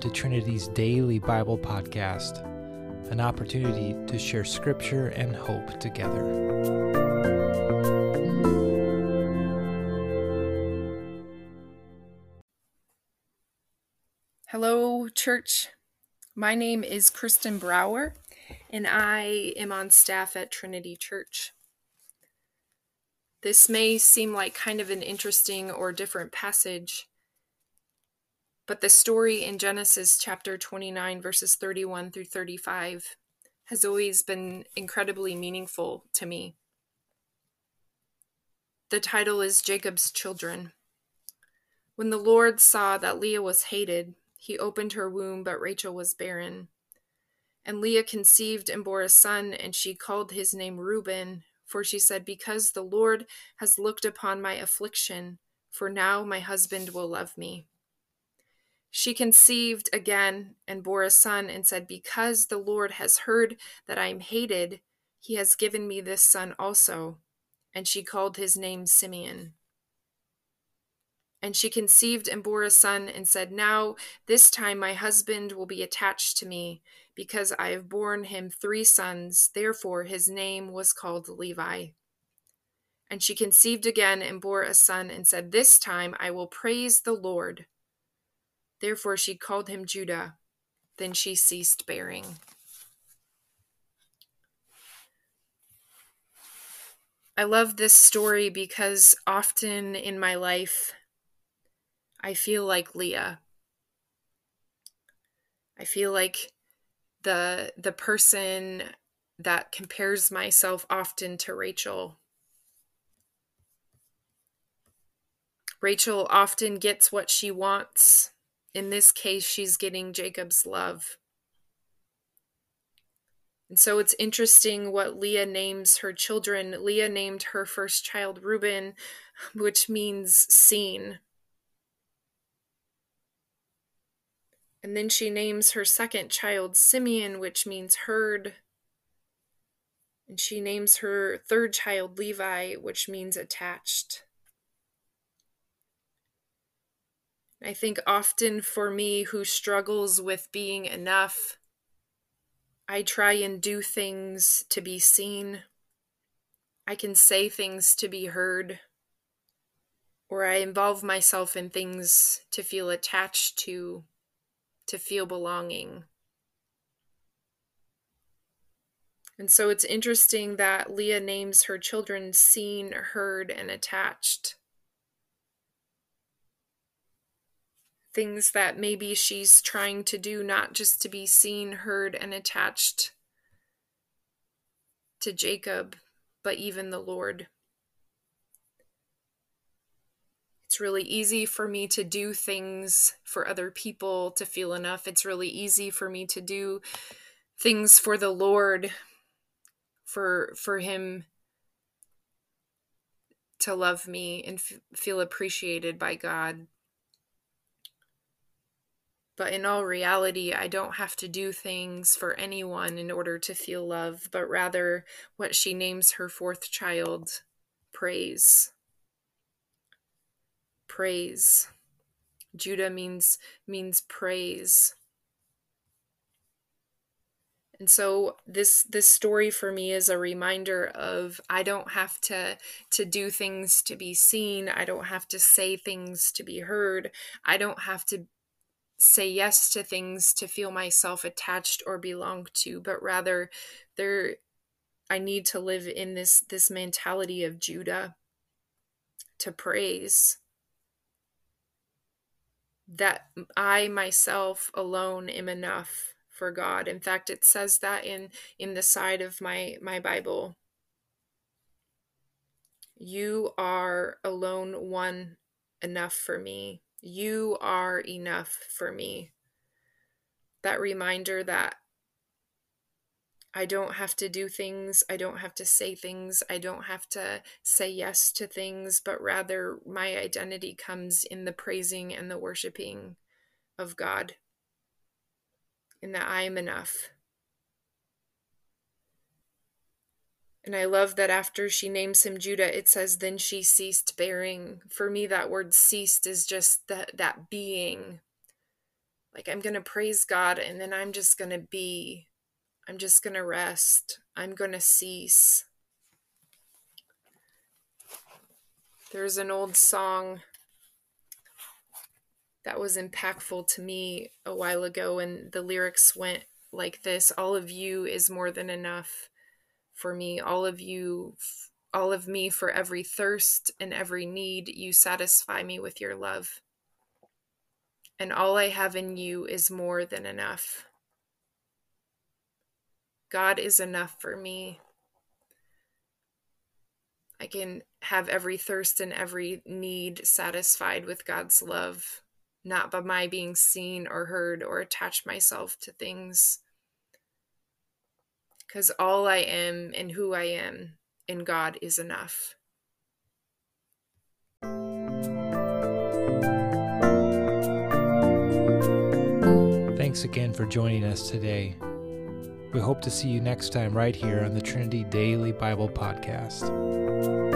to Trinity's daily Bible podcast, an opportunity to share scripture and hope together. Hello, church. My name is Kristen Brower, and I am on staff at Trinity Church. This may seem like kind of an interesting or different passage but the story in Genesis chapter 29, verses 31 through 35, has always been incredibly meaningful to me. The title is Jacob's Children. When the Lord saw that Leah was hated, he opened her womb, but Rachel was barren. And Leah conceived and bore a son, and she called his name Reuben, for she said, Because the Lord has looked upon my affliction, for now my husband will love me. She conceived again and bore a son and said, Because the Lord has heard that I am hated, he has given me this son also. And she called his name Simeon. And she conceived and bore a son and said, Now this time my husband will be attached to me, because I have borne him three sons. Therefore his name was called Levi. And she conceived again and bore a son and said, This time I will praise the Lord. Therefore she called him Judah. Then she ceased bearing. I love this story because often in my life, I feel like Leah. I feel like the the person that compares myself often to Rachel. Rachel often gets what she wants in this case, she's getting Jacob's love. And so it's interesting what Leah names her children. Leah named her first child Reuben, which means seen. And then she names her second child Simeon, which means heard. And she names her third child Levi, which means attached. I think often for me who struggles with being enough, I try and do things to be seen. I can say things to be heard. Or I involve myself in things to feel attached to, to feel belonging. And so it's interesting that Leah names her children seen, heard, and attached. Things that maybe she's trying to do, not just to be seen, heard, and attached to Jacob, but even the Lord. It's really easy for me to do things for other people to feel enough. It's really easy for me to do things for the Lord for for him to love me and f- feel appreciated by God. But in all reality, I don't have to do things for anyone in order to feel love, but rather what she names her fourth child praise. Praise. Judah means means praise. And so this this story for me is a reminder of I don't have to to do things to be seen. I don't have to say things to be heard. I don't have to say yes to things to feel myself attached or belong to, but rather there I need to live in this this mentality of Judah to praise that I myself alone am enough for God. In fact, it says that in in the side of my my Bible. You are alone one enough for me. You are enough for me. That reminder that I don't have to do things, I don't have to say things, I don't have to say yes to things, but rather my identity comes in the praising and the worshiping of God, in that I am enough. And I love that after she names him Judah, it says, then she ceased bearing. For me, that word ceased is just that, that being. like I'm going to praise God and then I'm just going to be. I'm just going to rest. I'm going to cease. There's an old song that was impactful to me a while ago, and the lyrics went like this All of you is more than enough for me. All of you, all of me for every thirst and every need, you satisfy me with your love and all I have in you is more than enough. God is enough for me. I can have every thirst and every need satisfied with God's love, not by my being seen or heard or attach myself to things. Because all I am and who I am in God is enough. Thanks again for joining us today. We hope to see you next time right here on the Trinity Daily Bible Podcast.